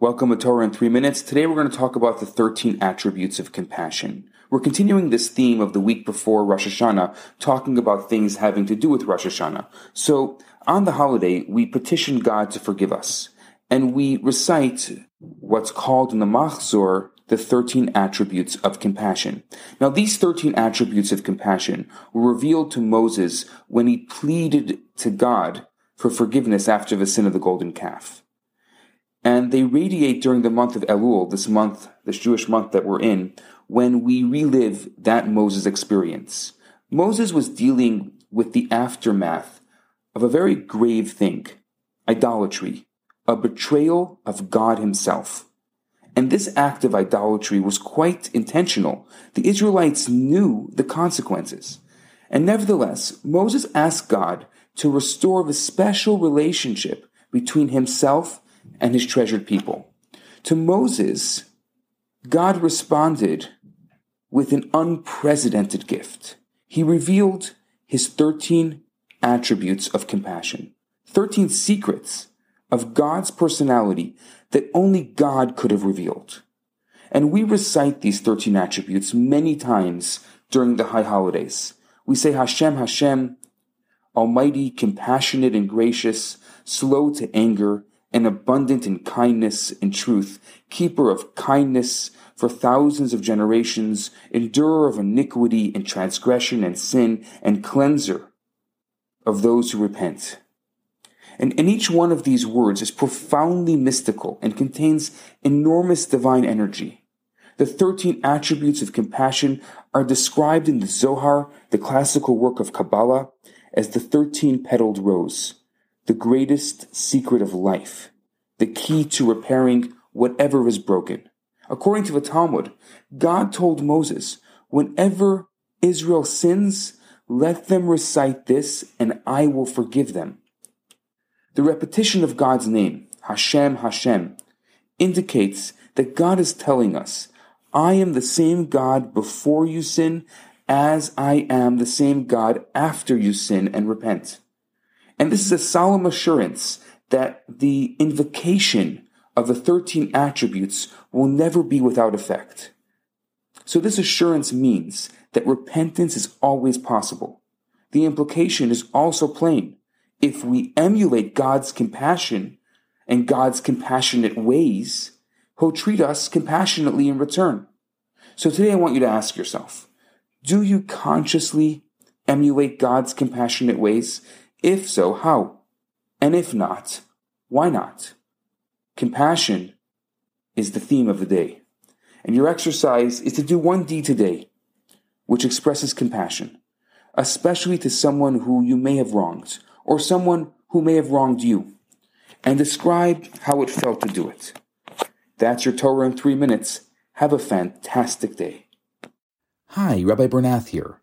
Welcome to Torah in three minutes. Today we're going to talk about the 13 attributes of compassion. We're continuing this theme of the week before Rosh Hashanah, talking about things having to do with Rosh Hashanah. So, on the holiday, we petition God to forgive us, and we recite what's called in the Machzor the 13 attributes of compassion. Now, these 13 attributes of compassion were revealed to Moses when he pleaded to God for forgiveness after the sin of the golden calf and they radiate during the month of Elul, this month, this Jewish month that we're in, when we relive that Moses experience. Moses was dealing with the aftermath of a very grave thing idolatry, a betrayal of God Himself. And this act of idolatry was quite intentional. The Israelites knew the consequences. And nevertheless, Moses asked God to restore the special relationship between himself and his treasured people. To Moses, God responded with an unprecedented gift. He revealed his 13 attributes of compassion, 13 secrets of God's personality that only God could have revealed. And we recite these 13 attributes many times during the high holidays. We say Hashem, Hashem, Almighty, compassionate and gracious, slow to anger, and abundant in kindness and truth, keeper of kindness for thousands of generations, endurer of iniquity and transgression and sin, and cleanser of those who repent. And, and each one of these words is profoundly mystical and contains enormous divine energy. The 13 attributes of compassion are described in the Zohar, the classical work of Kabbalah, as the 13 petaled rose the greatest secret of life, the key to repairing whatever is broken. According to the Talmud, God told Moses, whenever Israel sins, let them recite this and I will forgive them. The repetition of God's name, Hashem, Hashem, indicates that God is telling us, I am the same God before you sin as I am the same God after you sin and repent. And this is a solemn assurance that the invocation of the 13 attributes will never be without effect. So this assurance means that repentance is always possible. The implication is also plain. If we emulate God's compassion and God's compassionate ways, He'll treat us compassionately in return. So today I want you to ask yourself, do you consciously emulate God's compassionate ways? If so, how? And if not, why not? Compassion is the theme of the day. And your exercise is to do one deed today which expresses compassion, especially to someone who you may have wronged or someone who may have wronged you, and describe how it felt to do it. That's your Torah in three minutes. Have a fantastic day. Hi, Rabbi Bernath here.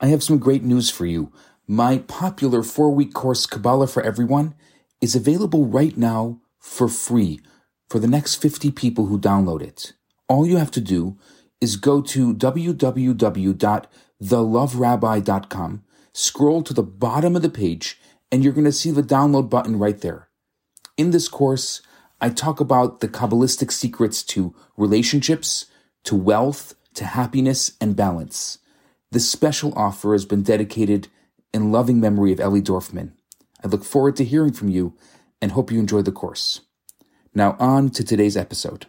I have some great news for you. My popular four week course, Kabbalah for Everyone, is available right now for free for the next 50 people who download it. All you have to do is go to www.theloverabbi.com, scroll to the bottom of the page, and you're going to see the download button right there. In this course, I talk about the Kabbalistic secrets to relationships, to wealth, to happiness, and balance. This special offer has been dedicated in loving memory of Ellie Dorfman. I look forward to hearing from you and hope you enjoy the course. Now, on to today's episode.